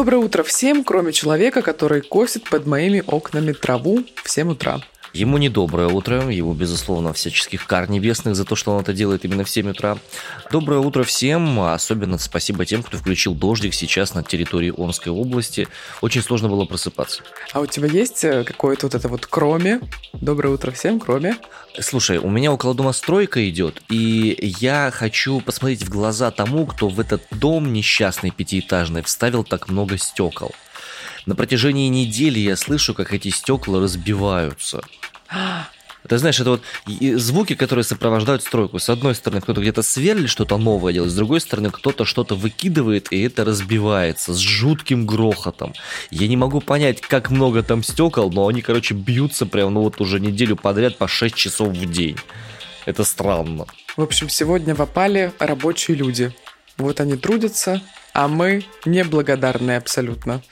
Доброе утро всем, кроме человека, который косит под моими окнами траву в 7 утра. Ему не доброе утро, ему, безусловно, всяческих кар небесных за то, что он это делает именно в 7 утра. Доброе утро всем, особенно спасибо тем, кто включил дождик сейчас на территории Омской области. Очень сложно было просыпаться. А у тебя есть э, какое-то вот это вот кроме? Доброе утро всем, кроме? Слушай, у меня около дома стройка идет, и я хочу посмотреть в глаза тому, кто в этот дом несчастный пятиэтажный вставил так много стекол. На протяжении недели я слышу, как эти стекла разбиваются. Ты знаешь, это вот звуки, которые сопровождают стройку. С одной стороны, кто-то где-то сверлит что-то новое делает, с другой стороны, кто-то что-то выкидывает, и это разбивается с жутким грохотом. Я не могу понять, как много там стекол, но они, короче, бьются прям, ну вот уже неделю подряд по 6 часов в день. Это странно. В общем, сегодня в опале рабочие люди. Вот они трудятся, а мы неблагодарные абсолютно.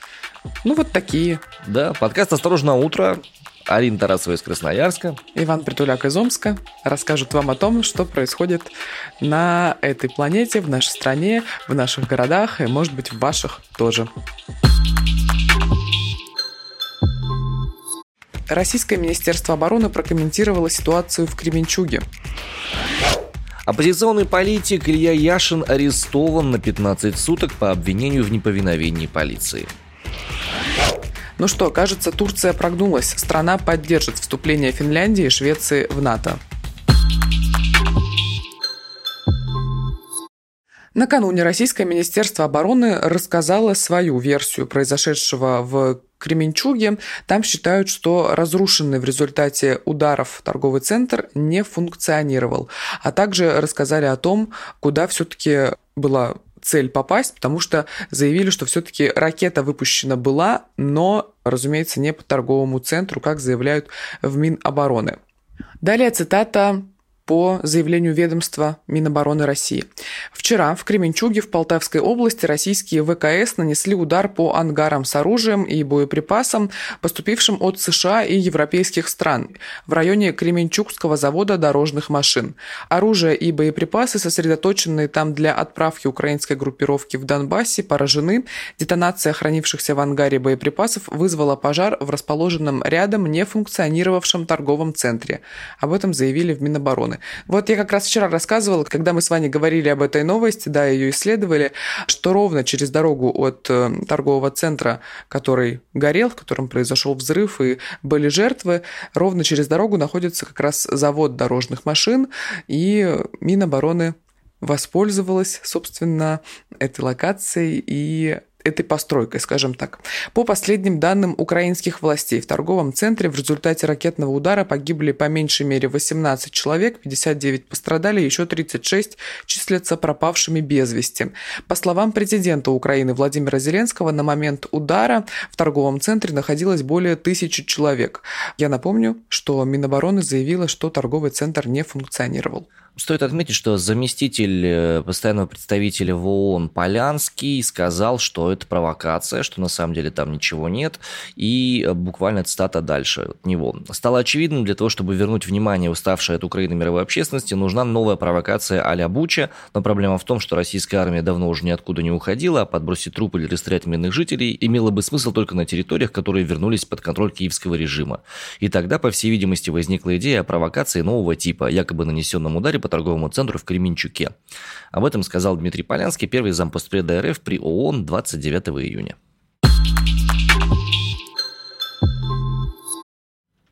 Ну, вот такие. Да, подкаст «Осторожно, утро». Арина Тарасова из Красноярска. Иван Притуляк из Омска расскажут вам о том, что происходит на этой планете, в нашей стране, в наших городах и, может быть, в ваших тоже. Российское Министерство обороны прокомментировало ситуацию в Кременчуге. Оппозиционный политик Илья Яшин арестован на 15 суток по обвинению в неповиновении полиции. Ну что, кажется, Турция прогнулась. Страна поддержит вступление Финляндии и Швеции в НАТО. Накануне Российское Министерство обороны рассказало свою версию произошедшего в Кременчуге. Там считают, что разрушенный в результате ударов торговый центр не функционировал. А также рассказали о том, куда все-таки была цель попасть, потому что заявили, что все-таки ракета выпущена была, но, разумеется, не по торговому центру, как заявляют в Минобороны. Далее цитата по заявлению ведомства Минобороны России. Вчера в Кременчуге в Полтавской области российские ВКС нанесли удар по ангарам с оружием и боеприпасом, поступившим от США и европейских стран в районе Кременчугского завода дорожных машин. Оружие и боеприпасы, сосредоточенные там для отправки украинской группировки в Донбассе, поражены. Детонация хранившихся в ангаре боеприпасов вызвала пожар в расположенном рядом не функционировавшем торговом центре. Об этом заявили в Минобороны. Вот я как раз вчера рассказывала, когда мы с вами говорили об этой новости, да, ее исследовали, что ровно через дорогу от э, торгового центра, который горел, в котором произошел взрыв и были жертвы, ровно через дорогу находится как раз завод дорожных машин, и Минобороны воспользовалась, собственно, этой локацией и этой постройкой, скажем так. По последним данным украинских властей, в торговом центре в результате ракетного удара погибли по меньшей мере 18 человек, 59 пострадали, еще 36 числятся пропавшими без вести. По словам президента Украины Владимира Зеленского, на момент удара в торговом центре находилось более тысячи человек. Я напомню, что Минобороны заявила, что торговый центр не функционировал. Стоит отметить, что заместитель э, постоянного представителя в ООН Полянский сказал, что это провокация, что на самом деле там ничего нет, и э, буквально цитата дальше от него. Стало очевидным, для того, чтобы вернуть внимание уставшей от Украины мировой общественности, нужна новая провокация а-ля Буча, но проблема в том, что российская армия давно уже ниоткуда не уходила, а подбросить трупы или расстрелять мирных жителей имело бы смысл только на территориях, которые вернулись под контроль киевского режима. И тогда, по всей видимости, возникла идея о провокации нового типа, якобы нанесенном ударе по торговому центру в Кременчуке. Об этом сказал Дмитрий Полянский, первый зампостпреда РФ при ООН 29 июня.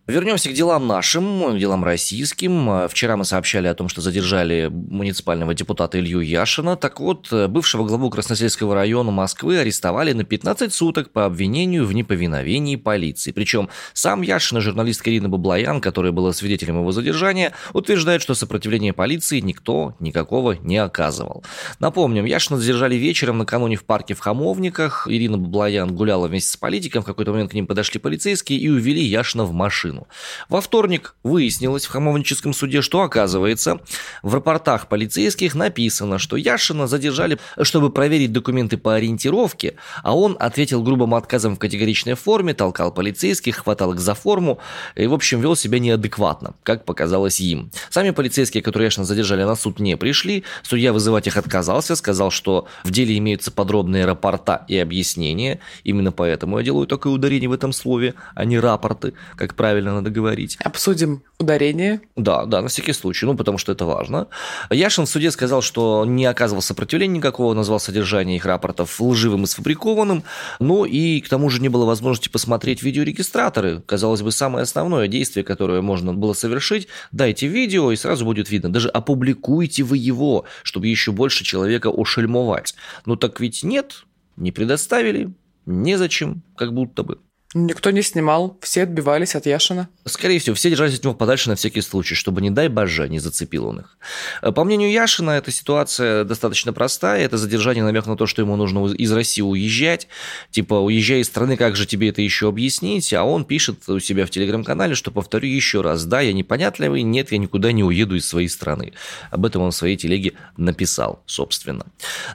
Вернемся к делам нашим, делам российским. Вчера мы сообщали о том, что задержали муниципального депутата Илью Яшина. Так вот, бывшего главу Красносельского района Москвы арестовали на 15 суток по обвинению в неповиновении полиции. Причем сам Яшин и журналистка Ирина Баблоян, которая была свидетелем его задержания, утверждает, что сопротивление полиции никто никакого не оказывал. Напомним, Яшина задержали вечером накануне в парке в Хамовниках. Ирина Баблоян гуляла вместе с политиком. В какой-то момент к ним подошли полицейские и увели Яшина в машину. Яшину. Во вторник выяснилось в Хамовническом суде, что оказывается, в рапортах полицейских написано, что Яшина задержали, чтобы проверить документы по ориентировке, а он ответил грубым отказом в категоричной форме, толкал полицейских, хватал их за форму и, в общем, вел себя неадекватно, как показалось им. Сами полицейские, которые Яшина задержали на суд, не пришли, судья вызывать их отказался, сказал, что в деле имеются подробные рапорта и объяснения, именно поэтому я делаю такое ударение в этом слове, а не рапорты, как правильно надо говорить. Обсудим ударение. Да, да, на всякий случай, ну, потому что это важно. Яшин в суде сказал, что не оказывал сопротивления никакого, назвал содержание их рапортов лживым и сфабрикованным, ну и к тому же не было возможности посмотреть видеорегистраторы. Казалось бы, самое основное действие, которое можно было совершить, дайте видео, и сразу будет видно. Даже опубликуйте вы его, чтобы еще больше человека ушельмовать. Ну так ведь нет, не предоставили, незачем, как будто бы. Никто не снимал, все отбивались от Яшина. Скорее всего, все держались от него подальше на всякий случай, чтобы, не дай боже, не зацепил он их. Э, по мнению Яшина, эта ситуация достаточно простая. Это задержание намек на то, что ему нужно из России уезжать. Типа, уезжай из страны, как же тебе это еще объяснить? А он пишет у себя в телеграм-канале, что, повторю еще раз, да, я непонятливый, нет, я никуда не уеду из своей страны. Об этом он в своей телеге написал, собственно.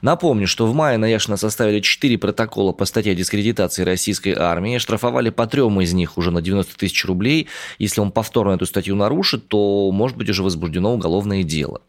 Напомню, что в мае на Яшина составили 4 протокола по статье дискредитации российской армии, штрафовали штрафовали по трем из них уже на 90 тысяч рублей. Если он повторно эту статью нарушит, то может быть уже возбуждено уголовное дело.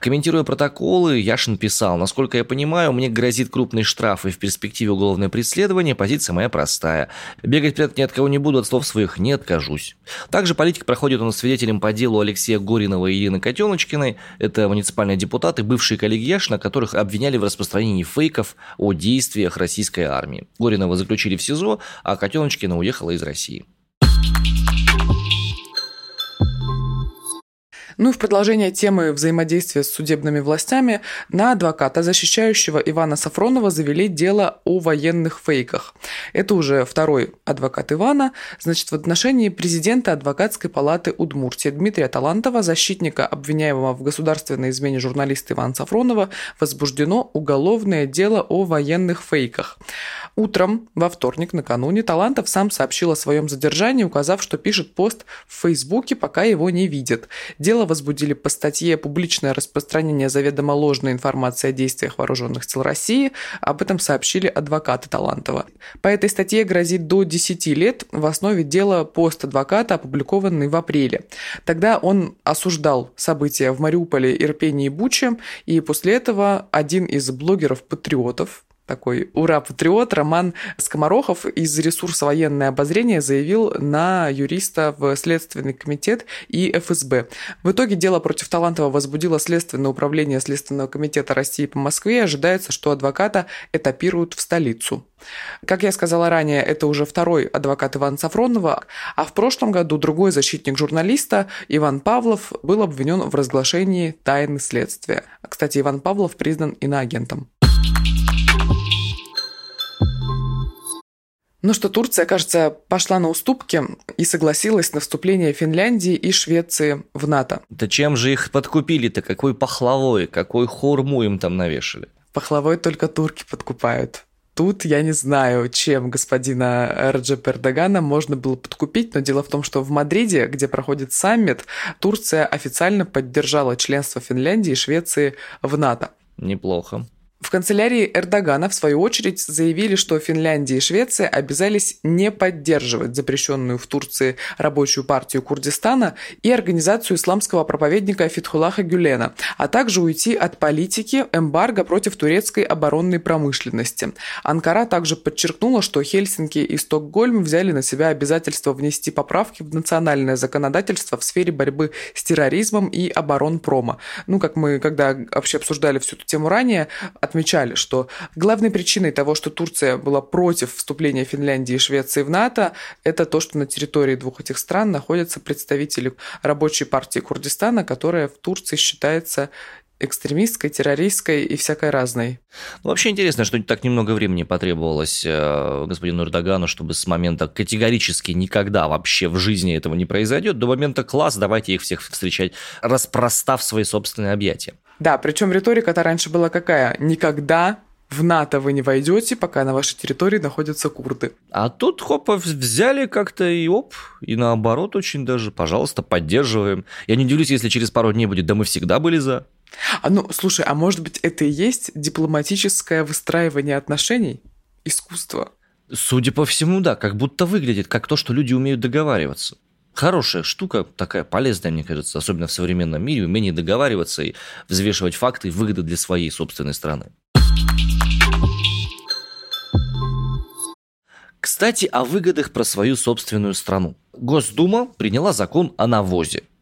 Комментируя протоколы, Яшин писал, насколько я понимаю, мне грозит крупный штраф и в перспективе уголовное преследование, позиция моя простая. Бегать прятать ни от кого не буду, от слов своих не откажусь. Также политик проходит он свидетелем по делу Алексея Горинова и Ирины Котеночкиной. Это муниципальные депутаты, бывшие коллеги Яшина, которых обвиняли в распространении фейков о действиях российской армии. Горинова заключили в СИЗО, а Котеночкина Пушкина уехала из России. Ну и в продолжение темы взаимодействия с судебными властями на адвоката, защищающего Ивана Сафронова, завели дело о военных фейках. Это уже второй адвокат Ивана. Значит, в отношении президента адвокатской палаты Удмуртии Дмитрия Талантова, защитника обвиняемого в государственной измене журналиста Ивана Сафронова, возбуждено уголовное дело о военных фейках. Утром, во вторник, накануне, Талантов сам сообщил о своем задержании, указав, что пишет пост в Фейсбуке, пока его не видят. Дело возбудили по статье «Публичное распространение заведомо ложной информации о действиях вооруженных сил России». Об этом сообщили адвокаты Талантова. По этой статье грозит до 10 лет в основе дела пост адвоката, опубликованный в апреле. Тогда он осуждал события в Мариуполе, Ирпении и Буче, и после этого один из блогеров-патриотов, такой ура-патриот Роман Скоморохов из ресурса «Военное обозрение» заявил на юриста в Следственный комитет и ФСБ. В итоге дело против Талантова возбудило Следственное управление Следственного комитета России по Москве. Ожидается, что адвоката этапируют в столицу. Как я сказала ранее, это уже второй адвокат Ивана Сафронова, а в прошлом году другой защитник журналиста Иван Павлов был обвинен в разглашении тайны следствия. Кстати, Иван Павлов признан иноагентом. Ну что, Турция, кажется, пошла на уступки и согласилась на вступление Финляндии и Швеции в НАТО. Да чем же их подкупили-то? Какой пахлавой? Какой хурму им там навешали? Пахлавой только турки подкупают. Тут я не знаю, чем господина Раджепа Эрдогана можно было подкупить, но дело в том, что в Мадриде, где проходит саммит, Турция официально поддержала членство Финляндии и Швеции в НАТО. Неплохо. В канцелярии Эрдогана, в свою очередь, заявили, что Финляндия и Швеция обязались не поддерживать запрещенную в Турции рабочую партию Курдистана и организацию исламского проповедника Фитхулаха Гюлена, а также уйти от политики эмбарго против турецкой оборонной промышленности. Анкара также подчеркнула, что Хельсинки и Стокгольм взяли на себя обязательство внести поправки в национальное законодательство в сфере борьбы с терроризмом и оборонпрома. Ну, как мы, когда вообще обсуждали всю эту тему ранее, от отмечали, что главной причиной того, что Турция была против вступления Финляндии и Швеции в НАТО, это то, что на территории двух этих стран находятся представители рабочей партии Курдистана, которая в Турции считается экстремистской, террористской и всякой разной. Ну, вообще интересно, что так немного времени потребовалось э, господину Эрдогану, чтобы с момента категорически никогда вообще в жизни этого не произойдет, до момента класс, давайте их всех встречать, распростав свои собственные объятия. Да, причем риторика-то раньше была какая? Никогда в НАТО вы не войдете, пока на вашей территории находятся курды. А тут, хопа, взяли как-то и оп, и наоборот очень даже, пожалуйста, поддерживаем. Я не удивлюсь, если через пару дней будет, да мы всегда были за. А ну, слушай, а может быть это и есть дипломатическое выстраивание отношений? Искусство? Судя по всему, да, как будто выглядит как то, что люди умеют договариваться. Хорошая штука, такая полезная, мне кажется, особенно в современном мире, умение договариваться и взвешивать факты и выгоды для своей собственной страны. Кстати, о выгодах про свою собственную страну. Госдума приняла закон о навозе –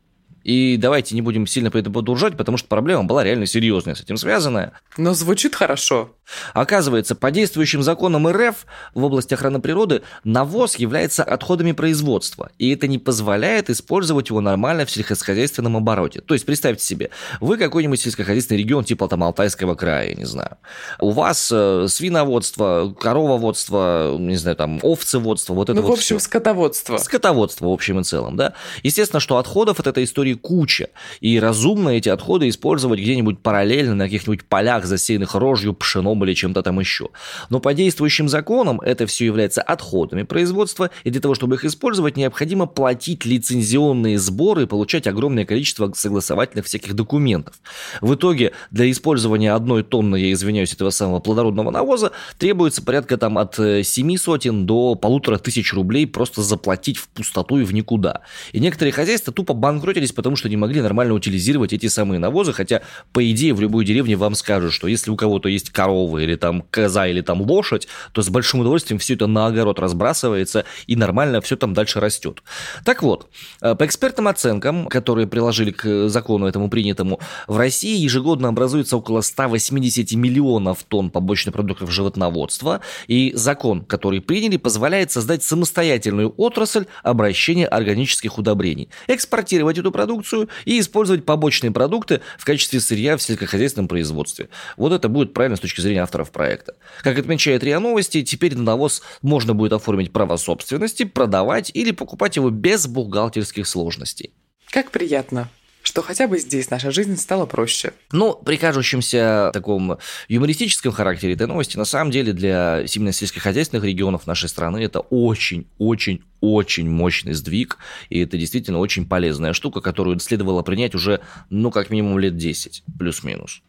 и давайте не будем сильно по этому подуржать, потому что проблема была реально серьезная с этим связанная. Но звучит хорошо. Оказывается, по действующим законам РФ в области охраны природы навоз является отходами производства, и это не позволяет использовать его нормально в сельскохозяйственном обороте. То есть, представьте себе, вы какой-нибудь сельскохозяйственный регион типа там Алтайского края, я не знаю. У вас э, свиноводство, корововодство, не знаю, там овцеводство, вот это ну, вот в общем, все. скотоводство. Скотоводство, в общем и целом, да. Естественно, что отходов от этой истории куча, и разумно эти отходы использовать где-нибудь параллельно на каких-нибудь полях, засеянных рожью, пшеном или чем-то там еще. Но по действующим законам это все является отходами производства, и для того, чтобы их использовать, необходимо платить лицензионные сборы и получать огромное количество согласовательных всяких документов. В итоге для использования одной тонны, я извиняюсь, этого самого плодородного навоза требуется порядка там от э, семи сотен до полутора тысяч рублей просто заплатить в пустоту и в никуда. И некоторые хозяйства тупо банкротились, потому что не могли нормально утилизировать эти самые навозы, хотя, по идее, в любой деревне вам скажут, что если у кого-то есть корова или там коза или там лошадь, то с большим удовольствием все это на огород разбрасывается и нормально все там дальше растет. Так вот, э, по экспертным оценкам, которые приложили к закону этому принятому, в России ежегодно образуется около 180 миллионов тонн побочных продуктов животноводства, и закон, который приняли, позволяет создать самостоятельную отрасль обращения органических удобрений, экспортировать эту продукцию и использовать побочные продукты в качестве сырья в сельскохозяйственном производстве. Вот это будет правильно с точки зрения авторов проекта. Как отмечает РИА Новости, теперь на навоз можно будет оформить право собственности, продавать или покупать его без бухгалтерских сложностей. Как приятно что хотя бы здесь наша жизнь стала проще. Ну, при кажущемся таком юмористическом характере этой новости, на самом деле для именно сельскохозяйственных регионов нашей страны это очень-очень очень мощный сдвиг, и это действительно очень полезная штука, которую следовало принять уже, ну, как минимум лет 10, плюс-минус.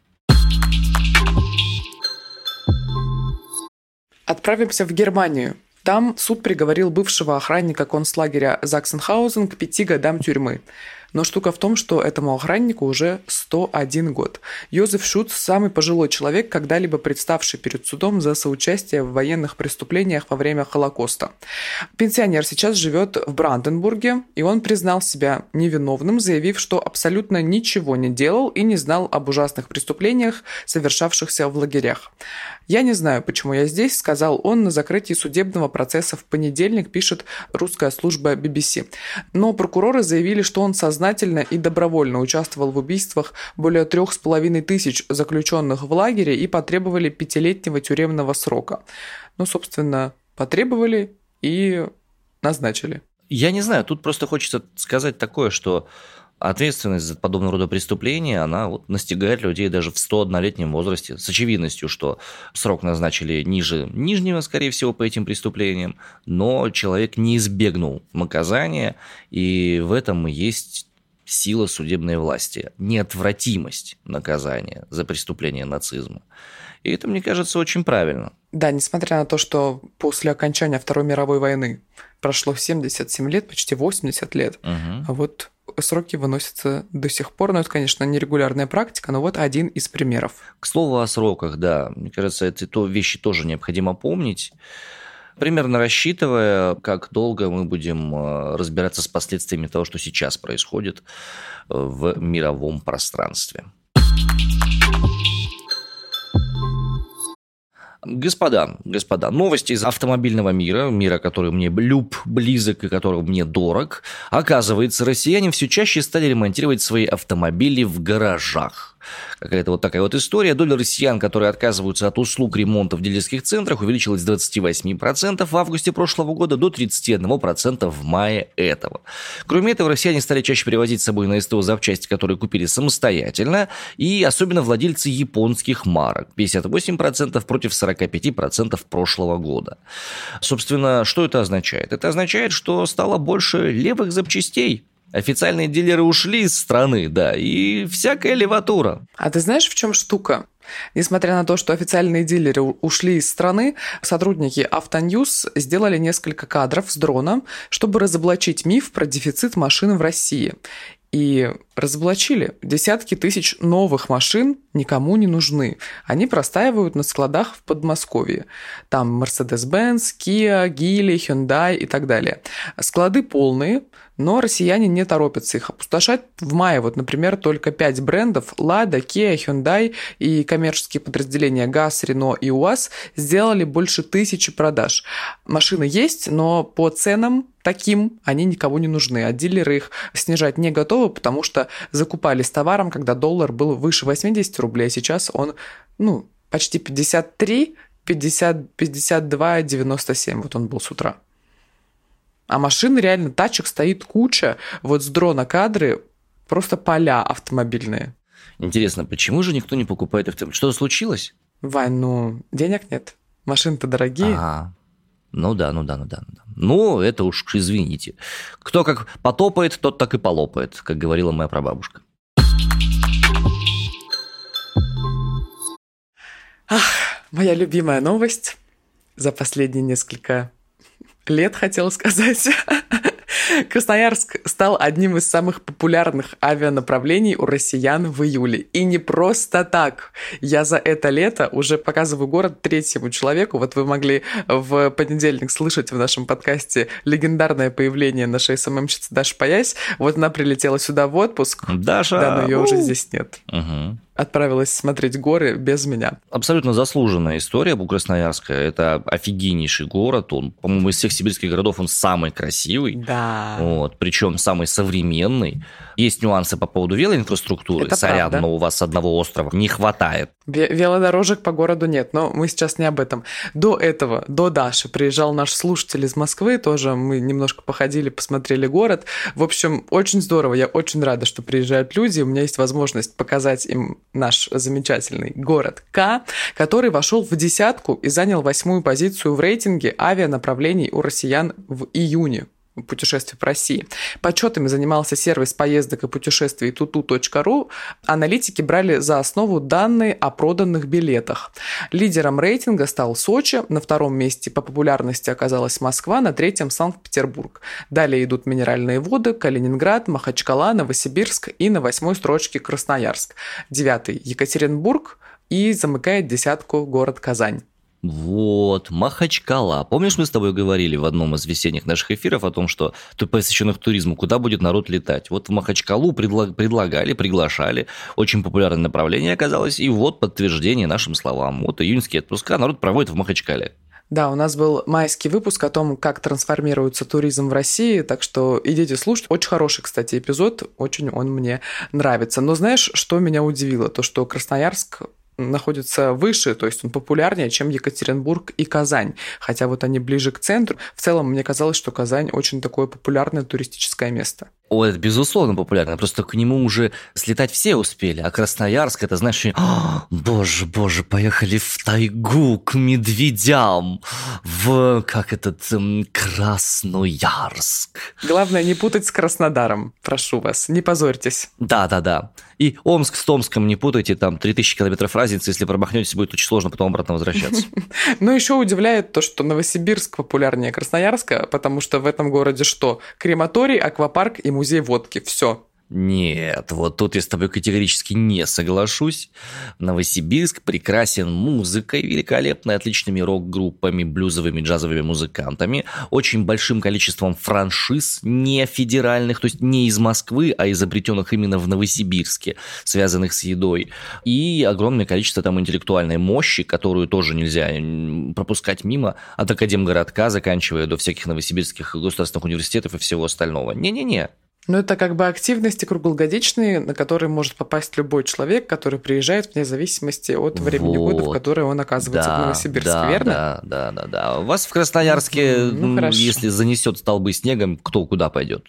Отправимся в Германию. Там суд приговорил бывшего охранника концлагеря Заксенхаузен к пяти годам тюрьмы. Но штука в том, что этому охраннику уже 101 год. Йозеф Шуц – самый пожилой человек, когда-либо представший перед судом за соучастие в военных преступлениях во время Холокоста. Пенсионер сейчас живет в Бранденбурге, и он признал себя невиновным, заявив, что абсолютно ничего не делал и не знал об ужасных преступлениях, совершавшихся в лагерях. «Я не знаю, почему я здесь», – сказал он на закрытии судебного процесса в понедельник, пишет русская служба BBC. Но прокуроры заявили, что он сознательно сознательно и добровольно участвовал в убийствах более трех с половиной тысяч заключенных в лагере и потребовали пятилетнего тюремного срока. Ну, собственно, потребовали и назначили. Я не знаю, тут просто хочется сказать такое, что ответственность за подобного рода преступления, она вот настигает людей даже в 101-летнем возрасте, с очевидностью, что срок назначили ниже нижнего, скорее всего, по этим преступлениям, но человек не избегнул наказания, и в этом есть сила судебной власти, неотвратимость наказания за преступление нацизма. И это, мне кажется, очень правильно. Да, несмотря на то, что после окончания Второй мировой войны прошло 77 лет, почти 80 лет, угу. а вот сроки выносятся до сих пор. Но это, конечно, нерегулярная практика, но вот один из примеров. К слову о сроках, да. Мне кажется, эти то вещи тоже необходимо помнить примерно рассчитывая, как долго мы будем э, разбираться с последствиями того, что сейчас происходит э, в мировом пространстве. Господа, господа, новости из автомобильного мира, мира, который мне люб, близок и который мне дорог. Оказывается, россияне все чаще стали ремонтировать свои автомобили в гаражах. Какая-то вот такая вот история. Доля россиян, которые отказываются от услуг ремонта в дилерских центрах, увеличилась с 28% в августе прошлого года до 31% в мае этого. Кроме этого, россияне стали чаще привозить с собой на СТО запчасти, которые купили самостоятельно, и особенно владельцы японских марок. 58% против 45% прошлого года. Собственно, что это означает? Это означает, что стало больше левых запчастей. Официальные дилеры ушли из страны, да, и всякая леватура. А ты знаешь, в чем штука? Несмотря на то, что официальные дилеры ушли из страны, сотрудники Автоньюз сделали несколько кадров с дроном, чтобы разоблачить миф про дефицит машин в России. И разоблачили. Десятки тысяч новых машин никому не нужны. Они простаивают на складах в Подмосковье. Там Mercedes-Benz, Kia, Geely, Hyundai и так далее. Склады полные, но россияне не торопятся их опустошать. В мае, вот, например, только пять брендов Lada, Kia, Hyundai и коммерческие подразделения ГАЗ, Рено и УАЗ сделали больше тысячи продаж. Машины есть, но по ценам таким они никому не нужны, а дилеры их снижать не готовы, потому что закупали с товаром, когда доллар был выше 80 рублей, а сейчас он, ну, почти 53, 50, 52, 97, вот он был с утра. А машин реально, тачек стоит куча, вот с дрона кадры, просто поля автомобильные. Интересно, почему же никто не покупает автомобиль? Что случилось? Вань, ну, денег нет. Машины-то дорогие. Ага. Ну да, ну да, ну да, ну да. Ну, это уж извините. Кто как потопает, тот так и полопает, как говорила моя прабабушка. Ах, моя любимая новость за последние несколько лет, хотела сказать. Красноярск стал одним из самых популярных авианаправлений у россиян в июле. И не просто так. Я за это лето уже показываю город третьему человеку. Вот вы могли в понедельник слышать в нашем подкасте легендарное появление нашей СММщицы Даши Паясь. Вот она прилетела сюда в отпуск. Даша! Да, но ее уже здесь нет. Угу отправилась смотреть горы без меня. Абсолютно заслуженная история Красноярска. Это офигеннейший город. Он, по-моему, из всех сибирских городов он самый красивый. Да. Вот, причем самый современный. Есть нюансы по поводу велоинфраструктуры. Это Сорян, правда. но у вас одного острова не хватает. Велодорожек по городу нет, но мы сейчас не об этом. До этого, до Даши, приезжал наш слушатель из Москвы, тоже мы немножко походили, посмотрели город. В общем, очень здорово, я очень рада, что приезжают люди, у меня есть возможность показать им наш замечательный город К, который вошел в десятку и занял восьмую позицию в рейтинге авианаправлений у россиян в июне путешествий по России. Подсчетами занимался сервис поездок и путешествий tutu.ru. Аналитики брали за основу данные о проданных билетах. Лидером рейтинга стал Сочи, на втором месте по популярности оказалась Москва, на третьем Санкт-Петербург. Далее идут Минеральные воды, Калининград, Махачкала, Новосибирск и на восьмой строчке Красноярск. Девятый Екатеринбург и замыкает десятку город Казань. Вот, Махачкала. Помнишь, мы с тобой говорили в одном из весенних наших эфиров о том, что посвященных туризму, куда будет народ летать? Вот в Махачкалу предлаг, предлагали, приглашали. Очень популярное направление оказалось. И вот подтверждение нашим словам. Вот июньские отпуска народ проводит в Махачкале. Да, у нас был майский выпуск о том, как трансформируется туризм в России, так что идите слушать. Очень хороший, кстати, эпизод, очень он мне нравится. Но знаешь, что меня удивило? То, что Красноярск находится выше, то есть он популярнее, чем Екатеринбург и Казань. Хотя вот они ближе к центру. В целом, мне казалось, что Казань очень такое популярное туристическое место. О, это безусловно популярно, просто к нему уже слетать все успели, а Красноярск, это знаешь, О, боже, боже, поехали в тайгу к медведям, в, как этот, эм, Красноярск. Главное, не путать с Краснодаром, прошу вас, не позорьтесь. Да-да-да. И Омск с Томском не путайте, там 3000 километров разницы, если промахнетесь, будет очень сложно потом обратно возвращаться. Но еще удивляет то, что Новосибирск популярнее Красноярска, потому что в этом городе что? Крематорий, аквапарк и музей водки. Все. Нет, вот тут я с тобой категорически не соглашусь. Новосибирск прекрасен музыкой великолепной, отличными рок-группами, блюзовыми, джазовыми музыкантами, очень большим количеством франшиз не федеральных, то есть не из Москвы, а изобретенных именно в Новосибирске, связанных с едой. И огромное количество там интеллектуальной мощи, которую тоже нельзя пропускать мимо от Академгородка, заканчивая до всяких новосибирских государственных университетов и всего остального. Не-не-не, Ну, это как бы активности круглогодичные, на которые может попасть любой человек, который приезжает вне зависимости от времени вот. года, в которое он оказывается да, в Новосибирске, да, верно? Да, да, да, да. У вас в Красноярске, ну, ну, если занесет столбы снегом, кто куда пойдет?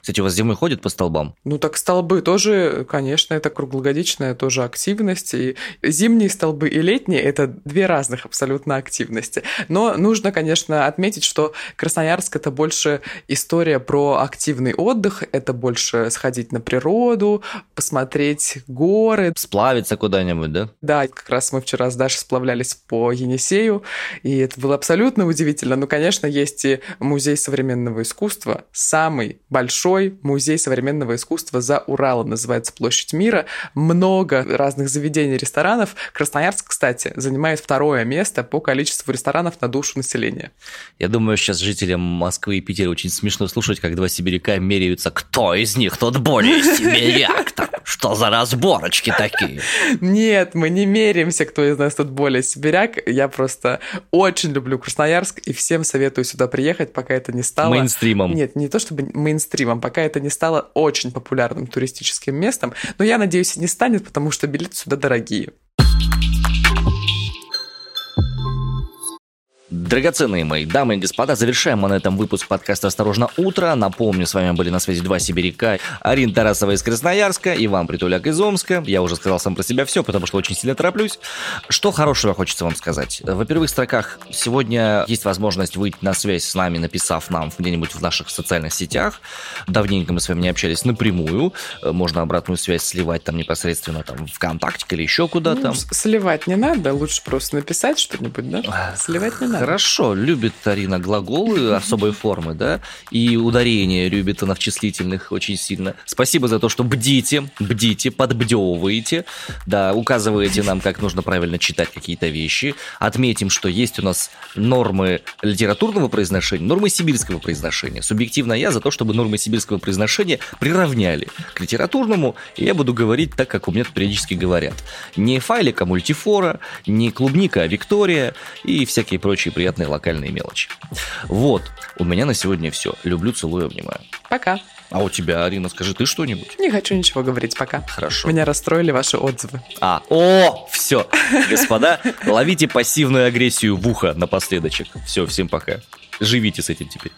Кстати, у вас зимой ходят по столбам? Ну, так столбы тоже, конечно, это круглогодичная тоже активность. И зимние столбы и летние – это две разных абсолютно активности. Но нужно, конечно, отметить, что Красноярск – это больше история про активный отдых, это больше сходить на природу, посмотреть горы. Сплавиться куда-нибудь, да? Да, как раз мы вчера с Дашей сплавлялись по Енисею, и это было абсолютно удивительно. Ну, конечно, есть и музей современного искусства, самый большой большой музей современного искусства за Уралом, называется Площадь мира. Много разных заведений, ресторанов. Красноярск, кстати, занимает второе место по количеству ресторанов на душу населения. Я думаю, сейчас жителям Москвы и Питера очень смешно слушать, как два сибиряка меряются, кто из них тот более сибиряк. Что за разборочки такие? Нет, мы не меряемся, кто из нас тут более сибиряк. Я просто очень люблю Красноярск и всем советую сюда приехать, пока это не стало... Мейнстримом. Нет, не то чтобы мейнстримом, пока это не стало очень популярным туристическим местом. Но я надеюсь, и не станет, потому что билеты сюда дорогие. Драгоценные мои дамы и господа, завершаем мы на этом выпуск подкаста «Осторожно, утро». Напомню, с вами были на связи два сибиряка. Арина Тарасова из Красноярска, Иван Притуляк из Омска. Я уже сказал сам про себя все, потому что очень сильно тороплюсь. Что хорошего хочется вам сказать? Во первых строках, сегодня есть возможность выйти на связь с нами, написав нам где-нибудь в наших социальных сетях. Давненько мы с вами не общались напрямую. Можно обратную связь сливать там непосредственно там ВКонтакте или еще куда-то. Ну, сливать не надо, лучше просто написать что-нибудь, да? Сливать не надо. Хорошо, любит Арина глаголы особой формы, да, и ударение любит она в числительных очень сильно. Спасибо за то, что бдите, бдите, подбдевываете, да, указываете нам, как нужно правильно читать какие-то вещи. Отметим, что есть у нас нормы литературного произношения, нормы сибирского произношения. Субъективно я за то, чтобы нормы сибирского произношения приравняли к литературному, и я буду говорить так, как у меня периодически говорят. Не файлика мультифора, не клубника, а Виктория и всякие прочие прочие приятные локальные мелочи. Вот, у меня на сегодня все. Люблю, целую, обнимаю. Пока. А у тебя, Арина, скажи ты что-нибудь? Не хочу ничего говорить пока. Хорошо. Меня расстроили ваши отзывы. А, о, все. Господа, ловите пассивную агрессию в ухо напоследочек. Все, всем пока. Живите с этим теперь.